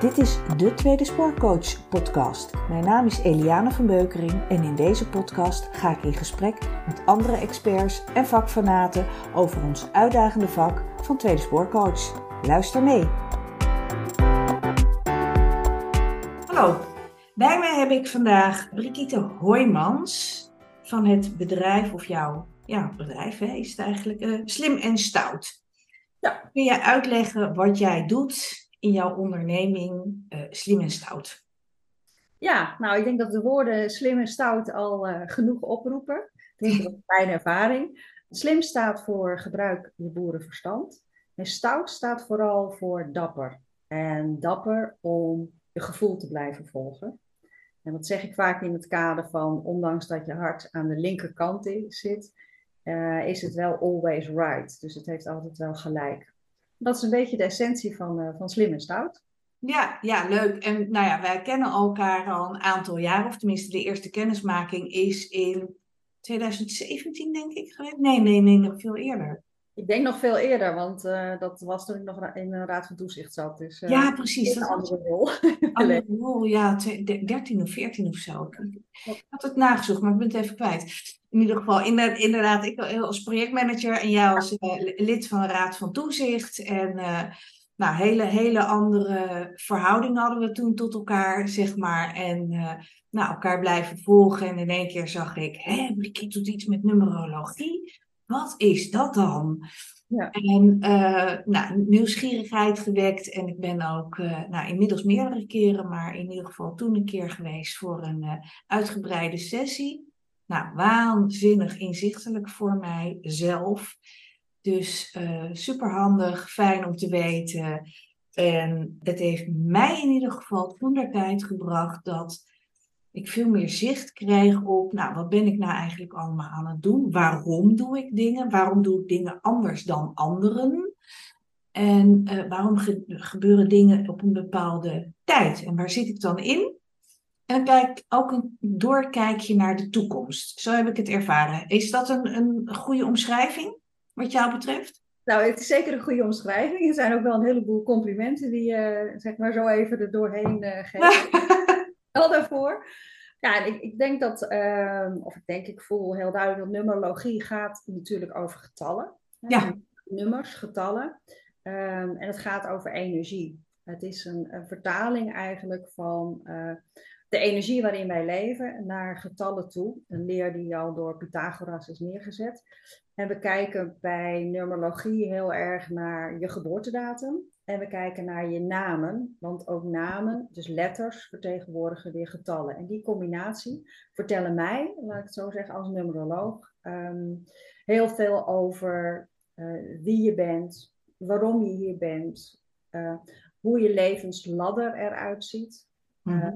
Dit is de Tweede Spoorcoach podcast. Mijn naam is Eliane van Beukering en in deze podcast ga ik in gesprek met andere experts en vakfanaten over ons uitdagende vak van Tweede Spoorcoach. Luister mee. Hallo, bij mij heb ik vandaag Brigitte Hoijmans van het bedrijf, of jouw ja, bedrijf hè, is het eigenlijk, uh, Slim en Stout. Ja. Kun jij uitleggen wat jij doet in jouw onderneming uh, Slim en Stout? Ja, nou ik denk dat de woorden slim en stout al uh, genoeg oproepen. Dat is mijn ervaring. Slim staat voor gebruik je boerenverstand. En stout staat vooral voor dapper. En dapper om je gevoel te blijven volgen. En dat zeg ik vaak in het kader van, ondanks dat je hart aan de linkerkant zit, uh, is het wel always right. Dus het heeft altijd wel gelijk. Dat is een beetje de essentie van, uh, van slim en stout. Ja, ja, leuk. En nou ja, wij kennen elkaar al een aantal jaar, of tenminste de eerste kennismaking is in 2017, denk ik. Nee, nee, nee, nog veel eerder. Ik denk nog veel eerder, want uh, dat was toen ik nog in een raad van toezicht zat. Dus, uh, ja, precies. Een andere rol. andere rol, ja, 13 of 14 of zo. Ik had het nagezocht, maar ik ben het even kwijt. In ieder geval, inderdaad, ik als projectmanager en jij als uh, lid van de raad van toezicht. En nou, hele, hele andere verhouding hadden we toen tot elkaar, zeg maar. En nou, elkaar blijven volgen. En in één keer zag ik, hé, Brigitte doet iets met numerologie wat is dat dan? Ja. En uh, nou, nieuwsgierigheid gewekt. En ik ben ook uh, nou, inmiddels meerdere keren, maar in ieder geval toen een keer geweest voor een uh, uitgebreide sessie. Nou, waanzinnig inzichtelijk voor mij zelf. Dus super handig, fijn om te weten. En het heeft mij in ieder geval toen de tijd gebracht dat ik veel meer zicht krijg op, nou, wat ben ik nou eigenlijk allemaal aan het doen? Waarom doe ik dingen? Waarom doe ik dingen anders dan anderen? En uh, waarom ge gebeuren dingen op een bepaalde tijd? En waar zit ik dan in? En kijk ook een doorkijkje naar de toekomst. Zo heb ik het ervaren. Is dat een, een goede omschrijving, wat jou betreft? Nou, het is zeker een goede omschrijving. Er zijn ook wel een heleboel complimenten die je zeg maar zo even er doorheen uh, geven. wel daarvoor. Ja, ik, ik denk dat, uh, of ik denk, ik voel heel duidelijk dat numerologie gaat natuurlijk over getallen. Ja. Nummers, getallen. Um, en het gaat over energie. Het is een, een vertaling eigenlijk van uh, de energie waarin wij leven naar getallen toe. Een leer die al door Pythagoras is neergezet. En we kijken bij numerologie heel erg naar je geboortedatum. En we kijken naar je namen, want ook namen, dus letters, vertegenwoordigen weer getallen. En die combinatie vertellen mij, laat ik het zo zeggen als numeroloog, um, heel veel over uh, wie je bent, waarom je hier bent, uh, hoe je levensladder eruit ziet, uh,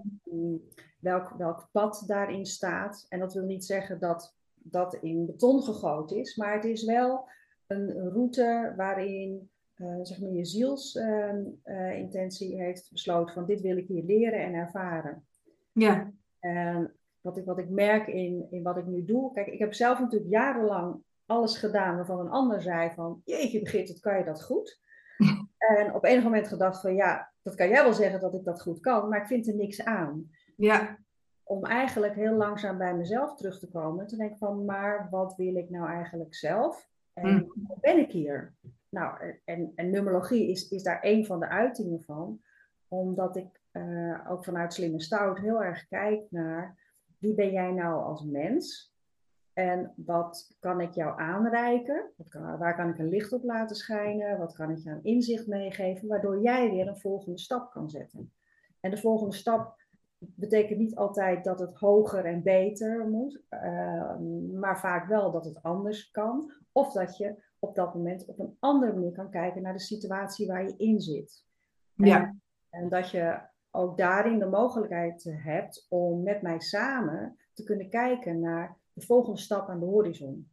welk, welk pad daarin staat. En dat wil niet zeggen dat dat in beton gegoten is, maar het is wel een route waarin uh, zeg maar je zielsintentie uh, heeft besloten van dit wil ik hier leren en ervaren. Ja. En wat ik, wat ik merk in, in wat ik nu doe, kijk, ik heb zelf natuurlijk jarenlang alles gedaan waarvan een ander zei van, jeetje Brigitte, kan je dat goed? en op enig moment gedacht van, ja, dat kan jij wel zeggen dat ik dat goed kan, maar ik vind er niks aan. Ja. Om eigenlijk heel langzaam bij mezelf terug te komen. Te denken van, maar wat wil ik nou eigenlijk zelf? En mm. hoe ben ik hier? Nou, en, en numerologie is, is daar een van de uitingen van, omdat ik uh, ook vanuit Slimme Stout heel erg kijk naar wie ben jij nou als mens en wat kan ik jou aanreiken? Kan, waar kan ik een licht op laten schijnen? Wat kan ik je aan inzicht meegeven, waardoor jij weer een volgende stap kan zetten? En de volgende stap betekent niet altijd dat het hoger en beter moet, uh, maar vaak wel dat het anders kan. Of dat je op dat moment op een andere manier kan kijken naar de situatie waar je in zit. En, ja. en dat je ook daarin de mogelijkheid hebt om met mij samen te kunnen kijken naar de volgende stap aan de horizon.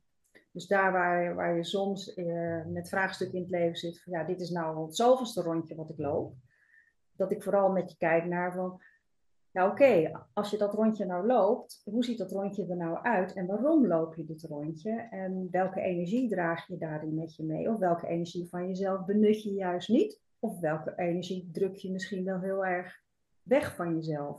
Dus daar waar, waar je soms eh, met vraagstukken in het leven zit, van ja, dit is nou het zoveelste rondje wat ik loop. Dat ik vooral met je kijk naar van, nou oké, als je dat rondje nou loopt, hoe ziet dat rondje er nou uit en waarom loop je dit rondje en welke energie draag je daarin met je mee of welke energie van jezelf benut je juist niet Of welke energie druk je misschien wel heel erg weg van jezelf.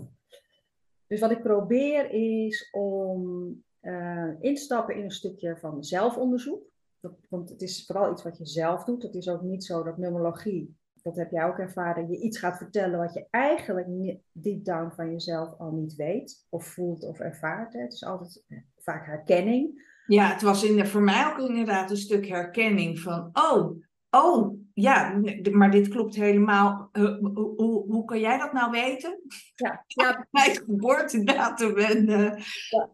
Dus wat ik probeer is om uh, instappen in een stukje van zelfonderzoek. Dat, want het is vooral iets wat je zelf doet. Het is ook niet zo dat numerologie, dat heb jij ook ervaren, je iets gaat vertellen wat je eigenlijk deep down van jezelf al niet weet, of voelt of ervaart. Het is altijd eh, vaak herkenning. Ja, het was in, voor mij ook inderdaad een stuk herkenning van, oh, oh, ja, maar dit klopt helemaal. Uh, hoe, hoe, kan jij dat nou weten? Ja, ja. Mijn geboortedatum en... Uh,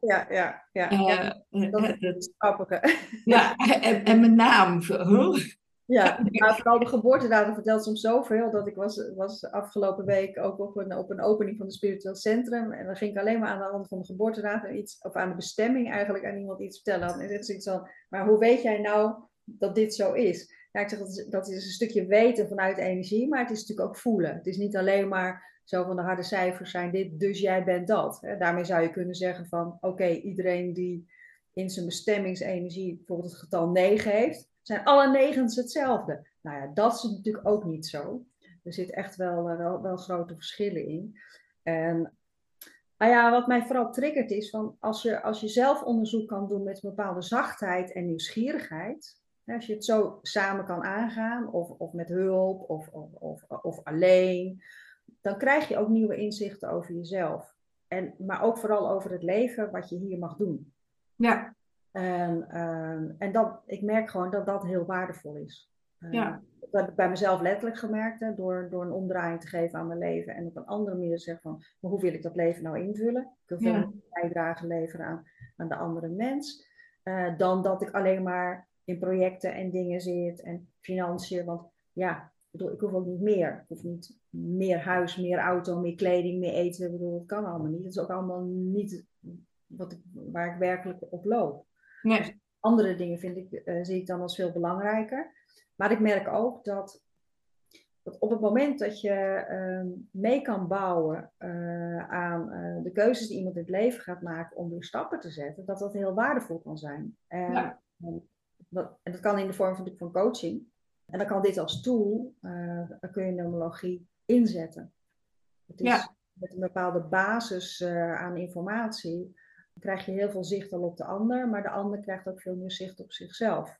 ja, ja, ja. ja. Uh, dat is het grappige. Ja, en, en mijn naam. Huh? Ja, maar vooral de geboortedatum vertelt soms zoveel dat ik was, was afgelopen week ook op een, op een opening van het spiritueel centrum en dan ging ik alleen maar aan de hand van de geboortedatum iets, of aan de bestemming eigenlijk aan iemand iets vertellen. En het is iets van, maar hoe weet jij nou dat dit zo is? Ik zeg, dat is, dat is een stukje weten vanuit energie, maar het is natuurlijk ook voelen. Het is niet alleen maar zo van de harde cijfers zijn dit, dus jij bent dat. Daarmee zou je kunnen zeggen van, oké, iedereen die in zijn bestemmingsenergie bijvoorbeeld het getal 9 heeft, zijn alle negens hetzelfde. Nou ja, dat is natuurlijk ook niet zo. Er zit echt wel, eh, wel, grote verschillen in. En ja, wat mij vooral triggert is van als je, als je zelf onderzoek kan doen met een bepaalde zachtheid en nieuwsgierigheid, als je het zo samen kan aangaan, of, of met hulp, of, of, of, of alleen, dan krijg je ook nieuwe inzichten over jezelf. En, maar ook vooral over het leven wat je hier mag doen. Ja. En, uh, en dat, ik merk gewoon dat dat heel waardevol is. Uh, ja. Dat heb ik bij mezelf letterlijk gemerkt, hè, door, door een omdraaiing te geven aan mijn leven. En op een andere manier te zeggen van, maar hoe wil ik dat leven nou invullen? Ik wil veel bijdrage leveren aan, aan de andere mens. Uh, dan dat ik alleen maar in projecten en dingen zit en financiën. Want ja, ik, bedoel, ik hoef ook niet meer. Ik hoef niet meer huis, meer auto, meer kleding, meer eten. Ik bedoel, dat kan allemaal niet. Dat is ook allemaal niet wat ik, waar ik werkelijk op loop. Nee. Andere dingen vind ik, uh, zie ik dan als veel belangrijker. Maar ik merk ook dat, dat op het moment dat je uh, mee kan bouwen uh, aan uh, de keuzes die iemand in het leven gaat maken om weer stappen te zetten, dat dat heel waardevol kan zijn. En, ja. en, dat, en dat kan in de vorm van, van coaching. En dan kan dit als tool, dan kun je numerologie inzetten. Het is ja. met een bepaalde basis aan informatie krijg je heel veel zicht al op de ander, maar de ander krijgt ook veel meer zicht op zichzelf.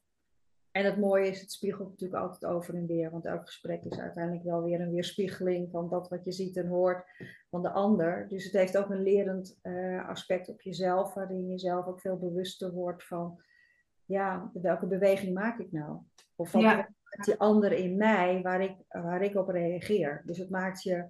En het mooie is, het spiegelt natuurlijk altijd over en weer, want elk gesprek is uiteindelijk wel weer een weerspiegeling van dat wat je ziet en hoort van de ander. Dus het heeft ook een lerend uh, aspect op jezelf, waarin je zelf ook veel bewuster wordt van, ja, welke beweging maak ik nou? Of wat ja. die ander in mij waar ik, waar ik op reageer. Dus het maakt je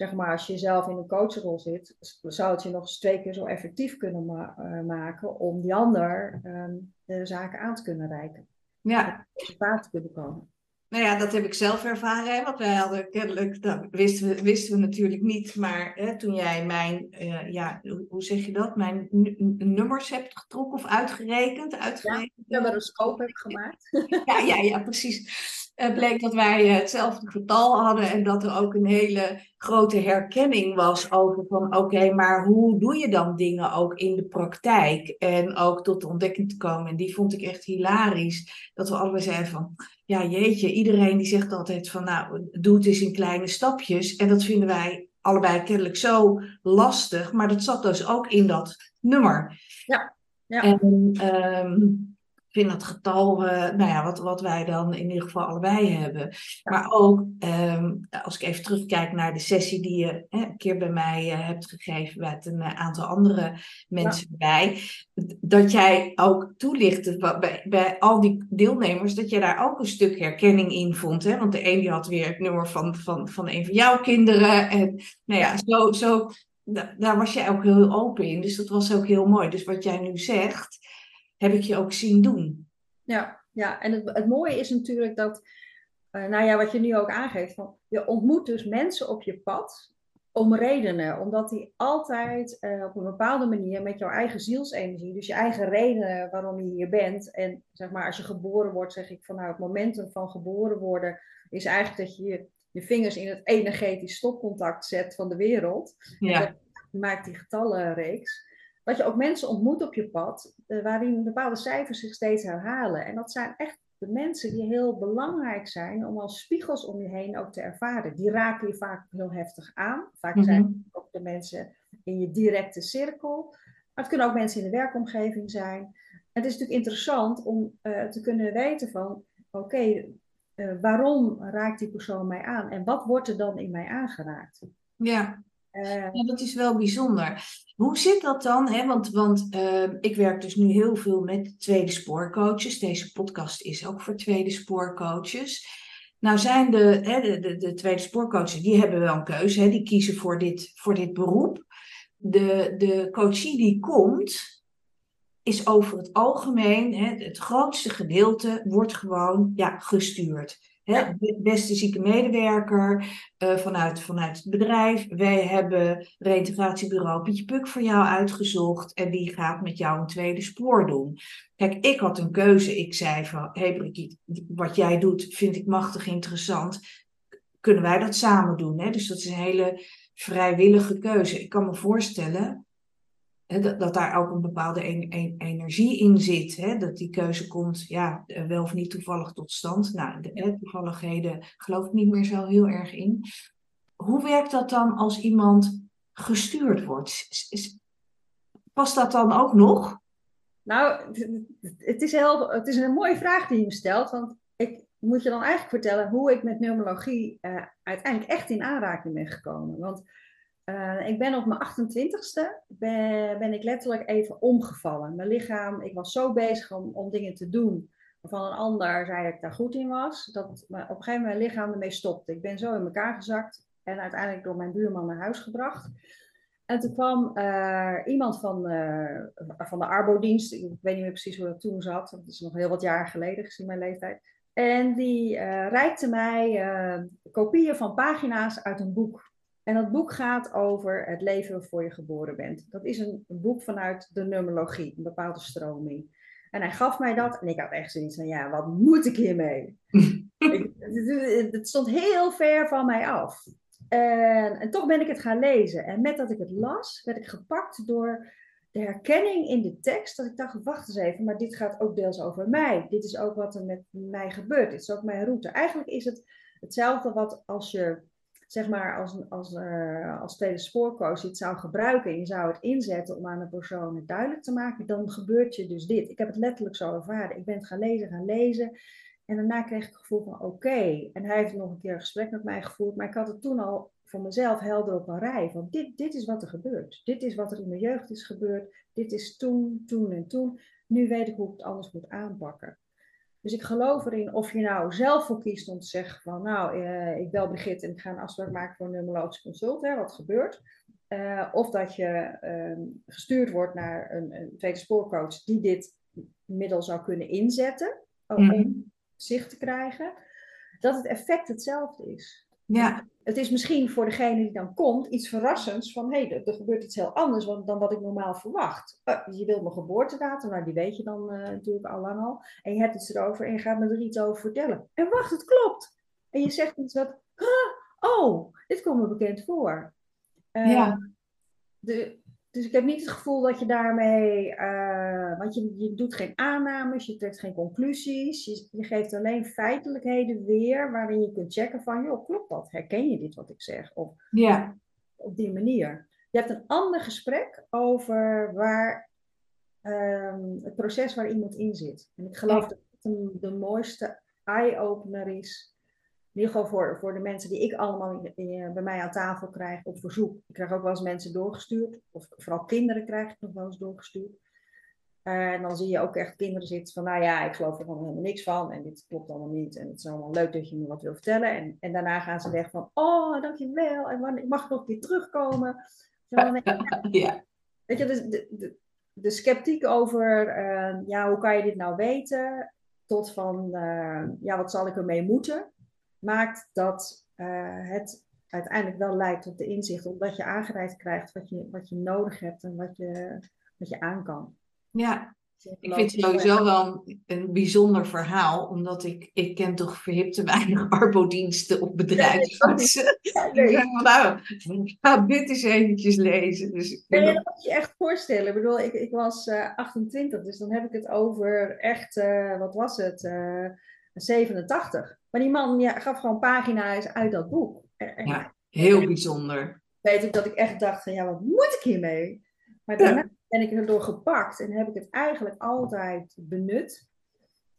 zeg maar, als je zelf in een coachrol zit, zou het je nog eens twee keer zo effectief kunnen ma uh, maken om die ander um, de zaken aan te kunnen reiken. Ja. Resultaat te kunnen komen. Nou ja, dat heb ik zelf ervaren. Hè? Want wij hadden kennelijk, dat wisten we, wisten we natuurlijk niet. Maar hè, toen jij mijn, uh, ja, hoe zeg je dat? Mijn nummers hebt getrokken of uitgerekend. uitgerekend. Ja, een scope heb gemaakt. Ja, ja, ja, precies. Het bleek dat wij hetzelfde getal hadden en dat er ook een hele grote herkenning was over van oké, maar hoe doe je dan dingen ook in de praktijk en ook tot de ontdekking te komen. En die vond ik echt hilarisch, dat we allebei zeiden van ja jeetje, iedereen die zegt altijd van nou doe het eens in kleine stapjes en dat vinden wij allebei kennelijk zo lastig, maar dat zat dus ook in dat nummer. Ja. ja. En um, vind dat getal, uh, nou ja, wat, wat wij dan in ieder geval allebei hebben. Maar ook, um, als ik even terugkijk naar de sessie die je hè, een keer bij mij uh, hebt gegeven, met een uh, aantal andere mensen ja. bij, dat jij ook toelichtte bij, bij al die deelnemers, dat je daar ook een stuk herkenning in vond. Hè? Want de een die had weer het nummer van, van, van een van jouw kinderen. En nou ja, zo, zo daar was jij ook heel open in. Dus dat was ook heel mooi. Dus wat jij nu zegt, heb ik je ook zien doen. Ja, ja. en het, het mooie is natuurlijk dat, uh, nou ja, wat je nu ook aangeeft, van, je ontmoet dus mensen op je pad om redenen, omdat die altijd uh, op een bepaalde manier met jouw eigen zielsenergie, dus je eigen redenen waarom je hier bent, en zeg maar als je geboren wordt, zeg ik van nou het momentum van geboren worden is eigenlijk dat je je, je vingers in het energetisch stopcontact zet van de wereld. Ja. En dat maakt die getallenreeks dat je ook mensen ontmoet op je pad, uh, waarin bepaalde cijfers zich steeds herhalen. En dat zijn echt de mensen die heel belangrijk zijn om als spiegels om je heen ook te ervaren. Die raken je vaak heel heftig aan. Vaak mhm. zijn het ook de mensen in je directe cirkel. Maar het kunnen ook mensen in de werkomgeving zijn. Het is natuurlijk interessant om uh, te kunnen weten van, oké, uh, waarom raakt die persoon mij aan? En wat wordt er dan in mij aangeraakt? Ja. Ja, dat is wel bijzonder. Hoe zit dat dan? Hè? Want, want uh, ik werk dus nu heel veel met tweede spoorcoaches. Deze podcast is ook voor tweede spoorcoaches. Nou zijn de, hè, de, de, de tweede spoorcoaches, die hebben wel een keuze. Hè? Die kiezen voor dit, voor dit beroep. De, de coachie die komt, is over het algemeen, hè, het grootste gedeelte wordt gewoon ja, gestuurd. Hè, beste zieke medewerker uh, vanuit, vanuit het bedrijf. Wij hebben reïntegratiebureau Pietje Puk voor jou uitgezocht. En die gaat met jou een tweede spoor doen. Kijk, ik had een keuze. Ik zei van, hé hey Brigitte, wat jij doet vind ik machtig interessant. Kunnen wij dat samen doen? Hè? Dus dat is een hele vrijwillige keuze. Ik kan me voorstellen dat, daar ook een bepaalde energie in zit. Dat die keuze komt, ja, eh, wel of niet toevallig tot stand. Nou, de toevalligheden geloof ik niet meer zo heel erg in. Hoe werkt dat dan als iemand gestuurd wordt? Past dat dan ook nog? Nou, het is, heel, het is een mooie vraag die je me stelt. Want ik moet je dan eigenlijk vertellen hoe ik met neurologie uh, uiteindelijk echt in aanraking ben gekomen. Want uh, ik ben op mijn 28ste ben, ben, ik letterlijk even omgevallen. Mijn lichaam, ik was zo bezig om, om dingen te doen waarvan een ander zei dat ik daar goed in was, dat op een gegeven moment mijn lichaam ermee stopte. Ik ben zo in elkaar gezakt en uiteindelijk door mijn buurman naar huis gebracht. En toen kwam uh, iemand van, uh, van de Arbodienst, ik weet niet meer precies hoe dat toen zat, dat is nog heel wat jaar geleden gezien mijn leeftijd. En die uh, reikte mij kopieën van pagina's uit een boek en dat boek gaat over het leven waarvoor je geboren bent. Dat is een, boek vanuit de numerologie, een bepaalde stroming. En hij gaf mij dat en ik had echt zoiets van, ja, wat moet ik hiermee? ik, het, stond heel ver van mij af. En, en toch ben ik het gaan lezen. En met dat ik het las, werd ik gepakt door de herkenning in de tekst. Dat ik dacht, wacht eens even, maar dit gaat ook deels over mij. Dit is ook wat er met mij gebeurt. Dit is ook mijn route. Eigenlijk is het hetzelfde wat als je zeg maar, als, als, uh, als tweede spoorcoach het zou gebruiken en je zou het inzetten om aan de persoon het duidelijk te maken, dan gebeurt je dus dit. Ik heb het letterlijk zo ervaren. Ik ben het gaan lezen, gaan lezen. En daarna kreeg ik het gevoel van oké. En hij heeft nog een keer een gesprek met mij gevoerd. Maar ik had het toen al voor mezelf helder op een rij. Van dit, dit is wat er gebeurt. Dit is wat er in mijn jeugd is gebeurd. Dit is toen, toen en toen. Nu weet ik hoe ik het anders moet aanpakken. Dus ik geloof erin of je nou zelf voor kiest om te zeggen van nou, eh, ik bel Brigitte en ik ga een afspraak maken voor een numerologisch consult, hè, wat gebeurt. Uh, of dat je uh, gestuurd wordt naar een, een, tweede spoorcoach die dit middel zou kunnen inzetten om mhm. zicht te krijgen, dat het effect hetzelfde is. Ja. Het is misschien voor degene die dan komt iets verrassends van hé, hey, er, gebeurt iets heel anders dan wat ik normaal verwacht. Uh, je wilt mijn geboortedatum, nou die weet je dan uh, natuurlijk al lang al. En je hebt iets erover en je gaat me er iets over vertellen. En wacht, het klopt. En je zegt iets wat, oh, dit komt me bekend voor. Uh, ja. De, dus ik heb niet het gevoel dat je daarmee, uh, want je, je doet geen aannames, je trekt geen conclusies, je, je, geeft alleen feitelijkheden weer waarin je kunt checken van, joh, klopt dat? Herken je dit wat ik zeg? Of ja. op die manier. Je hebt een ander gesprek over waar um, het proces waar iemand in zit. En ik geloof dat het de mooiste eye-opener is in ieder geval voor, voor de mensen die ik allemaal in, bij mij aan tafel krijg op verzoek. Ik krijg ook wel eens mensen doorgestuurd. Of vooral kinderen krijg ik nog wel eens doorgestuurd. Uh, en dan zie je ook echt kinderen zitten van, nou ja, ik geloof er gewoon helemaal niks van. En dit klopt allemaal niet. En het is allemaal leuk dat je me wat wil vertellen. En, en daarna gaan ze weg van, oh, dankjewel. En wanneer, mag ik nog een keer terugkomen? ja. Weet je, dus de, de, de sceptiek over, uh, ja, hoe kan je dit nou weten? Tot van, uh, ja, wat zal ik ermee moeten? Maakt dat uh, het uiteindelijk wel leidt tot de inzicht, omdat je aangereikt krijgt wat je, wat je nodig hebt en wat je, wat je aan kan. Ja, Ik vind het sowieso wel een, bijzonder verhaal, omdat ik, ik ken toch verhipte weinig arbodiensten of bedrijfsartsen. Ja, nee. nou, ga dit eens eventjes lezen. Dus nee, dat moet je echt voorstellen. Ik bedoel, ik, ik was uh, eh, 28, dus dan heb ik het over echt, uh, wat was het, uh, eh, 87. Maar die man ja, gaf gewoon pagina's uit dat boek. ja, heel bijzonder. Weet ik dat ik echt dacht van, ja, wat moet ik hiermee? Maar daarna ben ik erdoor gepakt en heb ik het eigenlijk altijd benut.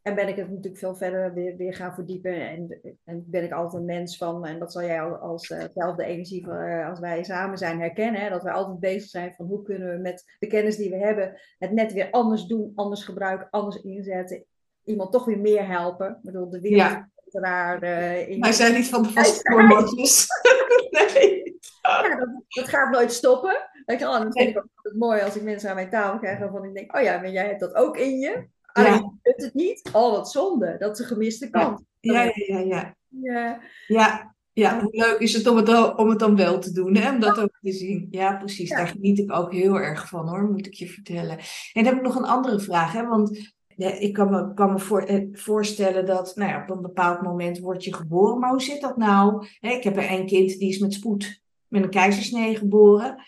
En ben ik het natuurlijk veel verder weer, weer gaan verdiepen. En, en ben ik altijd een mens van, en dat zal jij als dezelfde uh energie van, uh, als wij samen zijn herkennen. Hè, dat we altijd bezig zijn van hoe kunnen we met de kennis die we hebben het net weer anders doen, anders gebruiken, anders inzetten. Iemand toch weer meer helpen. Ik bedoel, de wereld ja. Raar. Uh, Wij zijn niet van de vaste formatjes. nee. Ja, dat, dat gaat nooit stoppen. Weet je, dan vind ik ook het mooi als ik mensen aan mijn tafel krijg waarvan ik denk, oh ja, maar jij hebt dat ook in je. Alleen ja. je het niet. Oh, wat zonde. Dat is een gemiste kant. Ja, ja, ja. Ja, ja. ja. ja. hoe leuk is het om het, om het dan wel te doen, hè? om dat ook te zien. Ja, precies. Daar geniet ik ook heel erg van, hoor, moet ik je vertellen. En dan heb ik nog een andere vraag, hè? want ik kan me, kan me voor, eh, voorstellen dat nou ja, op een bepaald moment word je geboren. Maar hoe zit dat nou? Ik heb een kind die is met spoed met een keizersnee geboren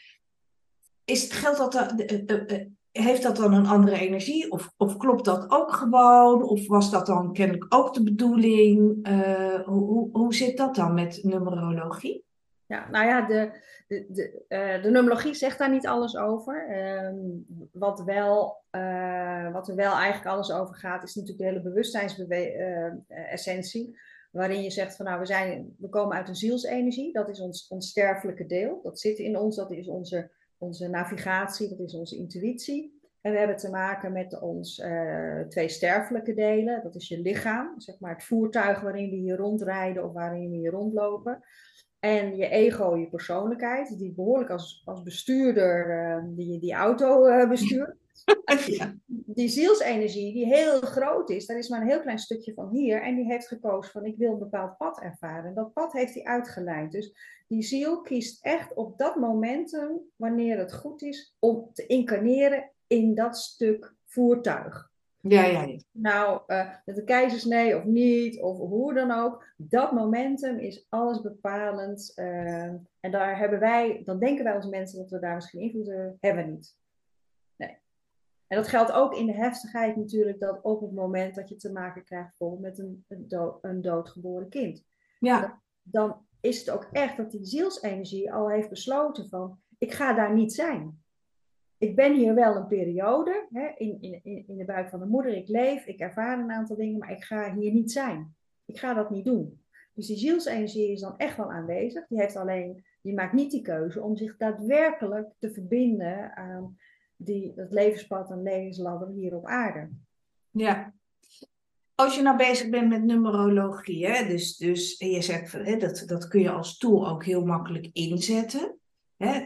is, geldt dat, uh, heeft dat dan een andere energie? Of, of klopt dat ook gewoon? Of was dat dan kennelijk ook de bedoeling? hoe, hoe zit dat dan met numerologie? Ja, nou ja, de, de, de, de numerologie zegt daar niet alles over. Ehm, wat, wel, wat er wel eigenlijk alles over gaat, is natuurlijk de hele bewustzijnsessentie. waarin je zegt van nou, we, zijn, we komen uit een zielsenergie. Dat is ons, sterfelijke deel. Dat zit in ons, dat is onze onze navigatie, dat is onze intuïtie. En we hebben te maken met ons twee sterfelijke delen. Dat is je lichaam, zeg maar het voertuig waarin we hier rondrijden of waarin we hier rondlopen. En je ego, je persoonlijkheid, die behoorlijk als, als bestuurder uh, die, die auto uh, bestuurt. ja. Die zielsenergie, die heel groot is, daar is maar een heel klein stukje van hier. En die heeft gekozen van ik wil een bepaald pad ervaren. En dat pad heeft hij uitgeleid. Dus die ziel kiest echt op dat momentum, wanneer het goed is, om te incarneren in dat stuk voertuig. Ja, ja, ja. Nou, uh, met de keizersnee of niet, of hoe dan ook. Dat momentum is alles bepalend. Uh, en daar hebben wij, dan denken wij als mensen dat we daar misschien invloed hebben, hebben we niet. Nee. En dat geldt ook in de heftigheid natuurlijk, dat op het moment dat je te maken krijgt bijvoorbeeld met een, een, een doodgeboren kind. Ja. Dan is het ook echt dat die zielsenergie al heeft besloten van, ik ga daar niet zijn. Ik ben hier wel een periode, hè, in, in, in de buik van de moeder, ik leef, ik ervaar een aantal dingen, maar ik ga hier niet zijn. Ik ga dat niet doen. Dus die zielsenergie is dan echt wel aanwezig. Die heeft alleen, die maakt niet die keuze om zich daadwerkelijk te verbinden aan die, het levenspad en levensladder hier op aarde. Ja, als je nou bezig bent met numerologie, hè, dus, dus je zegt hè, dat, dat kun je als tool ook heel makkelijk inzetten. Hè,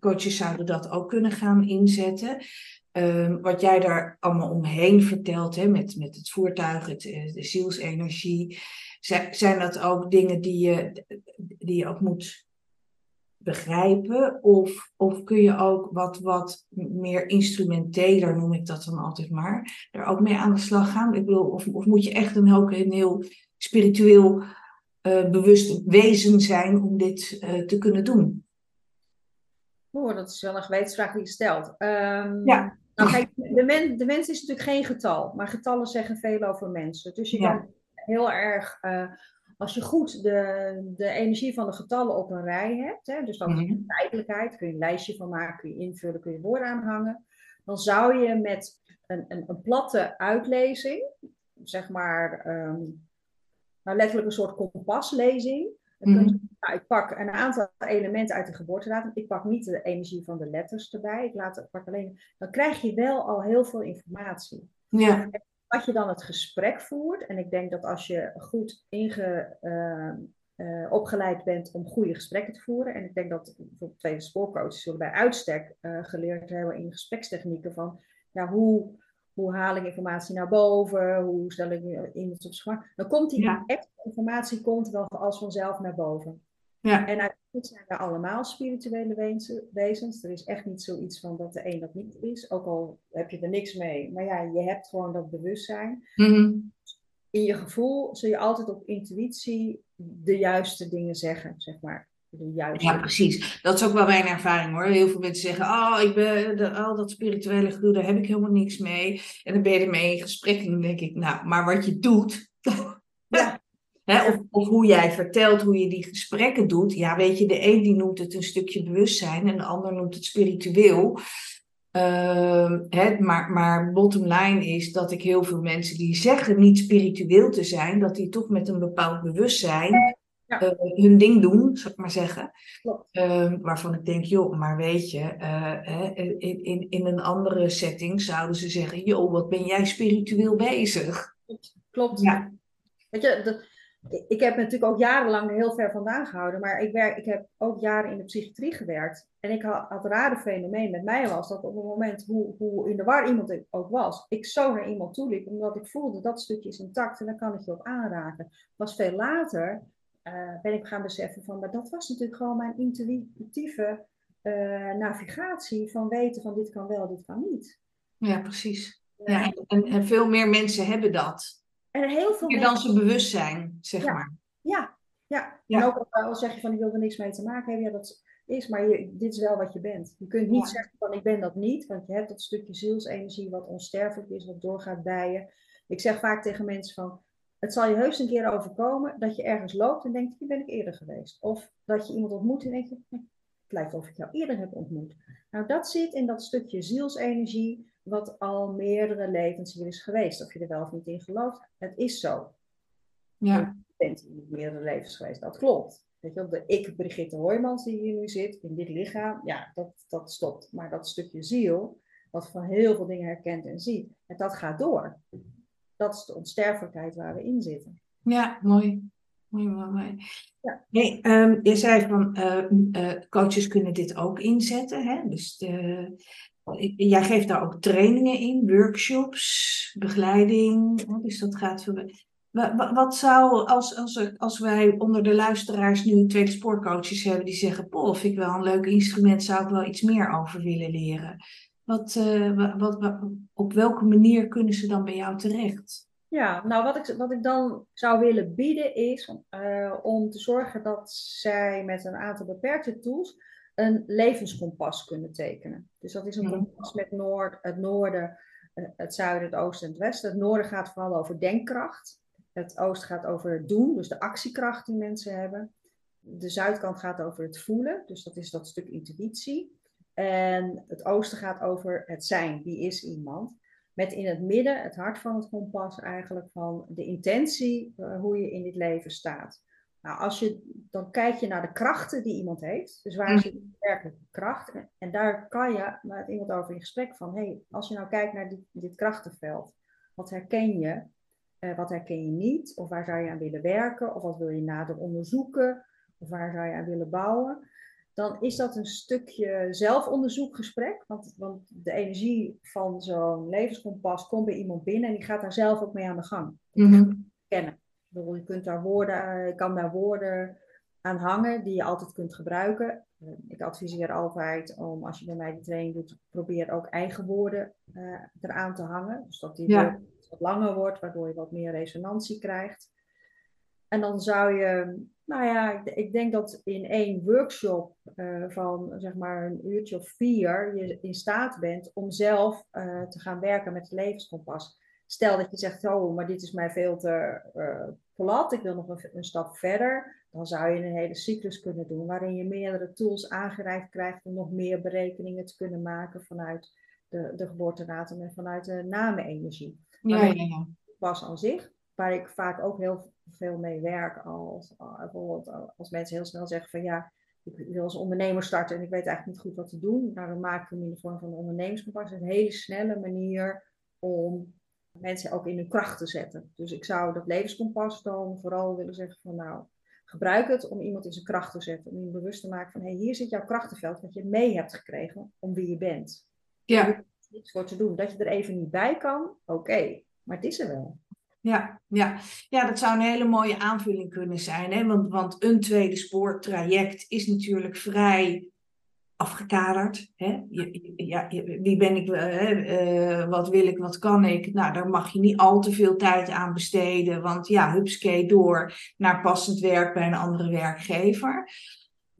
coaches, zouden dat ook kunnen gaan inzetten. Um, wat jij daar allemaal omheen vertelt, hè, met, met het voertuig, het, eh, de zielsenergie, zijn dat ook dingen die je, die je ook moet begrijpen? Of, of kun je ook wat, wat meer instrumenteler, noem ik dat dan altijd maar, er ook mee aan de slag gaan? Ik bedoel, of, of moet je echt een heel, heel spiritueel uh, bewust wezen zijn om dit uh, te kunnen doen? Oh, dat is wel een gewetensvraag die je stelt. Um, ja. Nou, kijk, de, men, de mens is natuurlijk geen getal, maar getallen zeggen veel over mensen. Dus je ja. kan heel erg uh, als je goed de, de energie van de getallen op een rij hebt, hè, dus dat is mm tijdelijkheid, kun je een lijstje van maken, kun je invullen, kun je woorden aanhangen, dan zou je met een, een, een platte uitlezing, zeg maar, um, nou letterlijk een soort kompaslezing. Mm nou, ik pak een aantal elementen uit de geboortedatum. Ik pak niet de energie van de letters erbij. Ik laat, pak alleen. Dan krijg je wel al heel veel informatie. Ja dat je dan het gesprek voert. En ik denk dat als je goed inge, uh, uh, opgeleid bent om goede gesprekken te voeren. En ik denk dat bijvoorbeeld tweede spoorcoaches zullen bij uitstek uh, geleerd hebben in gesprekstechnieken van ja, hoe, hoe haal ik informatie naar boven, hoe stel ik iemand op gemak. Dan komt die ja. extra informatie komt wel als vanzelf naar boven. Ja. En uiteindelijk zijn we allemaal spirituele wezens. Er is echt niet zoiets van dat de een dat niet is. Ook al heb je er niks mee. Maar ja, je hebt gewoon dat bewustzijn. Mm In je gevoel zul je altijd op intuïtie de juiste dingen zeggen, zeg maar. Ja, precies. Dat is ook wel mijn ervaring hoor. Heel veel mensen zeggen, oh, ik ben de, al dat spirituele gedoe, daar heb ik helemaal niks mee. En dan ben je ermee in gesprek en dan denk ik, nou, maar wat je doet, ja. Hè, of, of, hoe jij vertelt hoe je die gesprekken doet. Ja, weet je, de een die noemt het een stukje bewustzijn en de ander noemt het spiritueel. Uh, hè, maar, maar bottom line is dat ik heel veel mensen die zeggen niet spiritueel te zijn, dat die toch met een bepaald bewustzijn uh, hun ding doen, zou ik maar zeggen. Uh, waarvan ik denk, joh, maar weet je, uh, in, in, in een andere setting zouden ze zeggen, joh, wat ben jij spiritueel bezig? Klopt. Ja. Weet je, dat, ik heb natuurlijk ook jarenlang er heel ver vandaan gehouden, maar ik, werk, ik heb ook jaren in de psychiatrie gewerkt. En ik had, het rare fenomeen met mij was dat op het moment hoe, hoe in de war iemand ook was, ik zo naar iemand toe liep, omdat ik voelde dat stukje is intact en dan kan ik je ook aanraken. Was veel later uh, ben ik gaan beseffen van, maar dat was natuurlijk gewoon mijn intuïtieve uh, navigatie van weten van dit kan wel, dit kan niet. Ja, precies. Ja, en, en veel meer mensen hebben dat. En heel veel meer dan ze bewust zijn, zeg maar. Ja, ja. ja. En ook al zeg je van ik wil er niks mee te maken hebben, ja, dat is, maar je, dit is wel wat je bent. Je kunt niet zeggen van ik ben dat niet, want je hebt dat stukje zielsenergie wat onsterfelijk is, wat doorgaat bij je. Ik zeg vaak tegen mensen van, het zal je heus een keer overkomen dat je ergens loopt en denkt, hier ben ik eerder geweest. Of dat je iemand ontmoet en denk je, hm, het lijkt of ik jou eerder heb ontmoet. Nou, dat zit in dat stukje zielsenergie, wat al meerdere levens hier is geweest. Of je er wel of niet in gelooft, het is zo. Ja. Je bent in meerdere levens geweest, dat klopt. Weet je, de ik, Brigitte Hoijmans, die hier nu zit, in dit lichaam, ja, dat, dat stopt. Maar dat stukje ziel, wat van heel veel dingen herkent en ziet, en dat gaat door dat is de onsterfelijkheid waar we in zitten. Ja, mooi. Mooi, mooi, mooi. Ja. Um, je zei van uh, coaches kunnen dit ook inzetten. Hè? Dus de, jij geeft daar ook trainingen in, workshops, begeleiding. Dus dat gaat voor. Wat, wat zou, als, als, als wij onder de luisteraars nu tweede spoorcoaches hebben die zeggen: Poh, vind ik wel een leuk instrument, zou ik wel iets meer over willen leren. Wat, uh, wat, wat, op welke manier kunnen ze dan bij jou terecht? Ja, nou wat ik, wat ik dan zou willen bieden is uh, om te zorgen dat zij met een aantal beperkte tools een levenskompas kunnen tekenen. Dus dat is een kompas met Noord, het noorden, eh, het zuiden, het oosten en het westen. Het noorden gaat vooral over denkkracht. Het oosten gaat over het doen, dus de actiekracht die mensen hebben. De zuidkant gaat over het voelen, dus dat is dat stuk intuïtie. En het oosten gaat over het zijn, wie is iemand. Met in het midden, het hart van het kompas eigenlijk, van de intentie, uh, hoe je in dit leven staat. Nou, als je, dan kijk je naar de krachten die iemand heeft. Dus waar zit mm. werkelijk kracht? En daar kan je met iemand over in gesprek van, hey, als je nou kijkt naar dit, dit krachtenveld, wat herken je? Uh, wat herken je niet? Of waar zou je aan willen werken? Of wat wil je nader onderzoeken? Of waar zou je aan willen bouwen? Dan is dat een stukje zelfonderzoekgesprek. Want, want de energie van zo'n levenskompas komt bij iemand binnen en die gaat daar zelf ook mee aan de gang. Mm Kennen. Je kunt daar woorden, eh, kan daar woorden aan hangen die je altijd kunt gebruiken. Eh, ik adviseer altijd om, als je bij mij die training doet, probeer ook eigen woorden uh, eraan te hangen. Dus dat die ja. wat langer wordt, waardoor je wat meer resonantie krijgt. En dan zou je nou ja, ik, denk dat in één workshop uh, van zeg maar een uurtje of vier je in staat bent om zelf uh, te gaan werken met het levenskompas. Stel dat je zegt, oh, maar dit is mij veel te uh, plat, ik wil nog een, een, stap verder. Dan zou je een hele cyclus kunnen doen waarin je meerdere tools aangereikt krijgt om nog meer berekeningen te kunnen maken vanuit de, de geboortedatum en vanuit de namenenergie. Ja, ja, ja. Pas aan zich, waar ik vaak ook heel veel mee werk als uh, bijvoorbeeld als mensen heel snel zeggen van ja, ik wil als ondernemer starten en ik weet eigenlijk niet goed wat te doen. Nou, dan maak ik hem in de vorm van een ondernemerskompas. Een hele snelle manier om mensen ook in hun kracht te zetten. Dus ik zou dat levenskompas dan vooral willen zeggen van nou, gebruik het om iemand in zijn kracht te zetten. Om je bewust te maken van hé, hey, hier zit jouw krachtenveld wat je mee hebt gekregen om wie je bent. Ja. Er niets voor te doen. Dat je er even niet bij kan, oké, maar het is er wel. Ja, ja. ja, dat zou een hele mooie aanvulling kunnen zijn. Hè? Want, want een tweede spoortraject is natuurlijk vrij afgekaderd. Hè? ja, wie ben ik, uh, wat wil ik, wat kan ik? Nou, daar mag je niet al te veel tijd aan besteden. Want ja, hupskee door naar passend werk bij een andere werkgever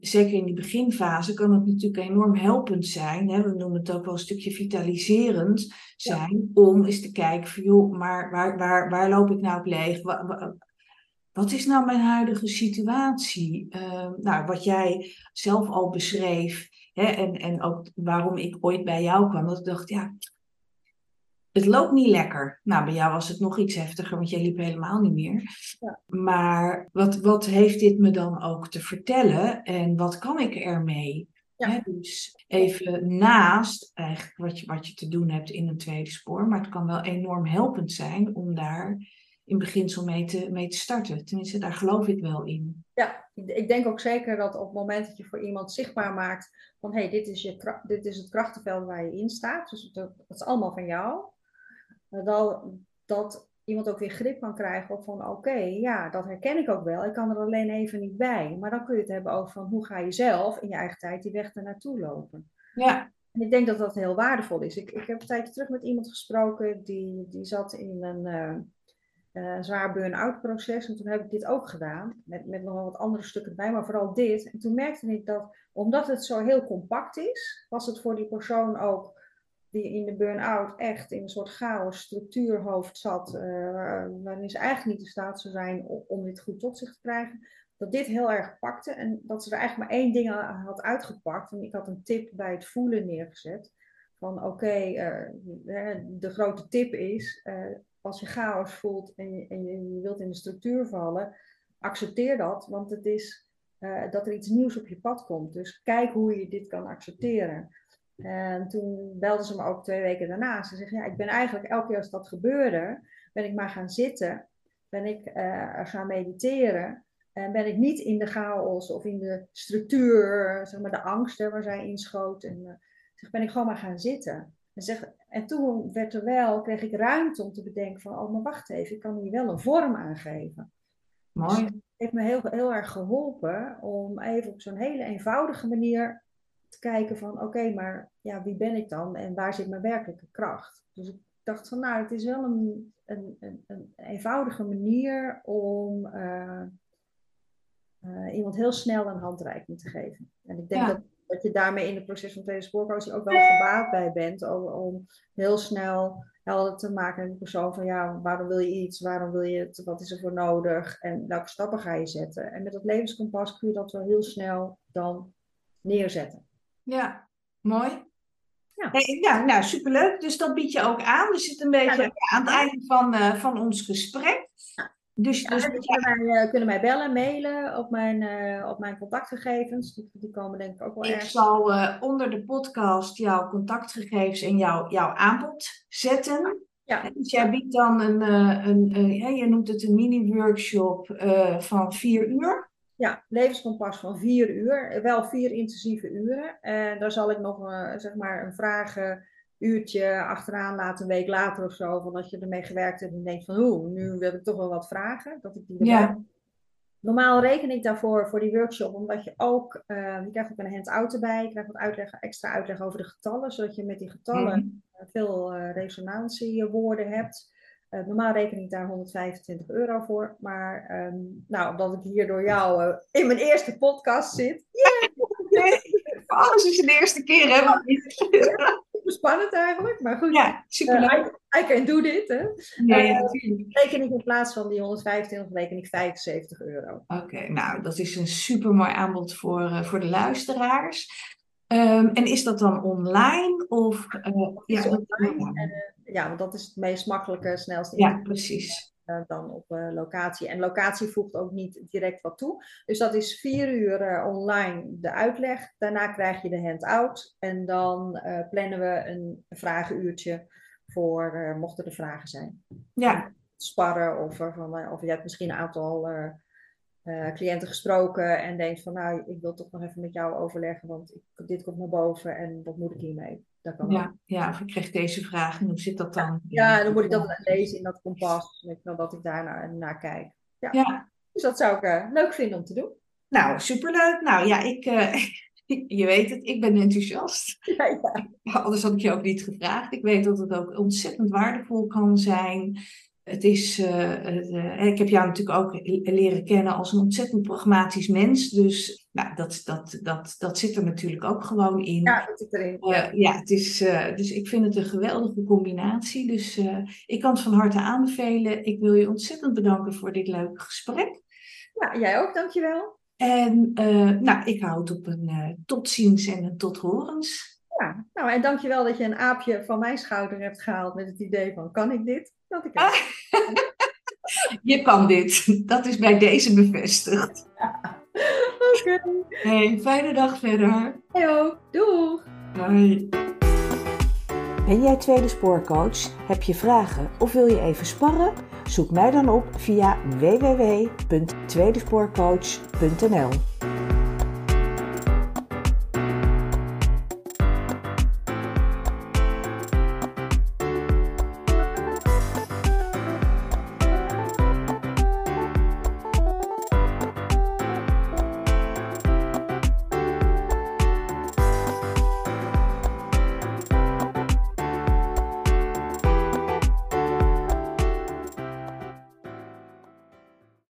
zeker in die beginfase kan het natuurlijk enorm helpend zijn. Hè? We noemen het ook wel een stukje vitaliserend zijn. Om eens te kijken van joh, maar waar, waar, waar loop ik nou op leeg? Wat, is nou mijn huidige situatie? Uh, nou, wat jij zelf al beschreef. Hè? En, en ook waarom ik ooit bij jou kwam. Dat ik dacht, ja, het loopt niet lekker. Nou, bij jou was het nog iets heftiger, want jij liep helemaal niet meer. Ja. Maar wat, wat heeft dit me dan ook te vertellen en wat kan ik ermee? Ja. dus even naast eigenlijk wat je, wat je te doen hebt in een tweede spoor. Maar het kan wel enorm helpend zijn om daar in beginsel mee te, mee te starten. Tenminste, daar geloof ik wel in. Ja, ik denk ook zeker dat op het moment dat je voor iemand zichtbaar maakt van hé, hey, dit, is je, dit is het krachtenveld waar je in staat. Dus dat, dat is allemaal van jou dat, dat iemand ook weer grip kan krijgen op van oké, ja, dat herken ik ook wel. Ik kan er alleen even niet bij. Maar dan kun je het hebben over van hoe ga je zelf in je eigen tijd die weg er naartoe lopen. Ja. En ik denk dat dat heel waardevol is. Ik, ik heb een tijdje terug met iemand gesproken die, die zat in een uh, zwaar burn-out proces. En toen heb ik dit ook gedaan, met, met nog wel wat andere stukken erbij, maar vooral dit. En toen merkte ik dat, omdat het zo heel compact is, was het voor die persoon ook die in de burn-out echt in een soort chaos structuurhoofd zat, uh, waarin ze eigenlijk niet in staat zou zijn om, dit goed tot zich te krijgen, dat dit heel erg pakte en dat ze er eigenlijk maar één ding had uitgepakt. En ik had een tip bij het voelen neergezet. Van oké, eh, de grote tip is, uh, als je chaos voelt en, je, en je, wilt in de structuur vallen, accepteer dat, want het is dat er iets nieuws op je pad komt. Dus kijk hoe je dit kan accepteren. En toen belde ze me ook twee weken daarna. Ze zegt, ja, ik ben eigenlijk elke keer als dat gebeurde, ben ik maar gaan zitten. Ben ik uh, gaan mediteren. En ben ik niet in de chaos of in de structuur, zeg maar de angst waar zij inschoot. En uh, zeg, ben ik gewoon maar gaan zitten. En, zeg, en toen werd er wel, kreeg ik ruimte om te bedenken van, oh maar wacht even, ik kan hier wel een vorm aangeven. Mooi. Dus het heeft me heel, heel erg geholpen om even op zo'n hele eenvoudige manier te kijken van oké, maar ja, wie ben ik dan en waar zit mijn werkelijke kracht? Dus ik dacht van nou, het is wel een, een, een, een eenvoudige manier om uh, uh, iemand heel snel een handreiking te geven. En ik denk dat, dat je daarmee in het proces van tweede spoorcoaching ook wel gebaat bij bent om, om heel snel helder te maken met de persoon van ja, waarom wil je iets, waarom wil je het, wat is er voor nodig en welke stappen ga je zetten. En met dat levenskompas kun je dat wel heel snel dan neerzetten. Ja, mooi. Ja. ja, nou superleuk. Dus dat bied je ook aan. We zitten een beetje aan het einde van, uh, van ons gesprek. Dus, ja, dus, dus kunnen, mij, uh, kunnen mij bellen, mailen op mijn, uh, op mijn contactgegevens. Die, die, komen denk ik ook wel ik ergens. Ik zal onder de podcast jouw contactgegevens en jouw, jouw aanbod zetten. Ja. Dus jij biedt dan een, een, een je noemt het een mini-workshop van vier uur. Ja, levenskompas van vier uur. Wel vier intensieve uren. En daar zal ik nog uh, zeg maar een vragenuurtje achteraan laten, een week later of zo. Van als je ermee gewerkt hebt en denkt van oeh, nu wil ik toch wel wat vragen. Dat ik die ja. Normaal reken ik daarvoor voor die workshop, omdat je ook, uh, je krijgt ook een hand-out erbij. Je krijgt wat uitleg, extra uitleg over de getallen, zodat je met die getallen mm. veel uh, resonantiewoorden hebt. Uh, normaal reken ik daar 125 euro voor. Maar um, nou, omdat ik hier door jou uh, in mijn eerste podcast zit. Yeah! Alles is de eerste keer, hè? Ja, spannend eigenlijk, maar goed. Ja, superleuk. Uh, I, I, can do dit, hè? Ja, ja, natuurlijk. Reken ik in plaats van die 125, reken ik 75 euro. Oké, nou, dat is een super mooi aanbod voor, voor de luisteraars. Um, en is dat dan online? Of, ja, online ja, want dat is het meest makkelijke, snelste. Ja, precies. Uh, dan op uh, locatie. En locatie voegt ook niet direct wat toe. Dus dat is vier uur uh, online de uitleg. Daarna krijg je de handout. En dan plannen we een vragenuurtje voor, mochten er vragen zijn. Ja. Sparren of, van, of je hebt misschien een aantal cliënten gesproken en denkt van nou, ik wil toch nog even met jou overleggen, want ik, dit komt naar boven en wat moet ik hiermee? Dat kan ja, ja, of ik kreeg deze vraag en hoe zit dat dan? Ja, dan moet ik dat lezen in dat kompas. Dat ik daar naar, naar kijk. Ja. ja. Dus dat zou ik uh, leuk vinden om te doen. Nou, superleuk. Nou ja, ik, uh, je weet het, ik ben enthousiast. Ja, ja. Anders had ik je ook niet gevraagd. Ik weet dat het ook ontzettend waardevol kan zijn. Het is, uh, ik heb jou natuurlijk ook leren kennen als een ontzettend pragmatisch mens. Dus nou, dat, dat, dat, dat zit er natuurlijk ook gewoon in. Ja, dat zit erin. Ja, ja het is, dus ik vind het een geweldige combinatie. Dus ik kan het van harte aanbevelen. Ik wil je ontzettend bedanken voor dit leuke gesprek. Ja, jij ook, dankjewel. En nou, ik houd op een tot ziens en een tot horens. Nou en dankjewel dat je een aapje van mijn schouder hebt gehaald met het idee van kan ik dit? Dat ik het. je kan dit. Dat is bij deze bevestigd. Oké. Hey, fijne dag verder. Hey ook. Doeg. Bye. Ben jij tweede spoorcoach? Heb je vragen of wil je even sparren? Zoek mij dan op via www.tweedespoorcoach.nl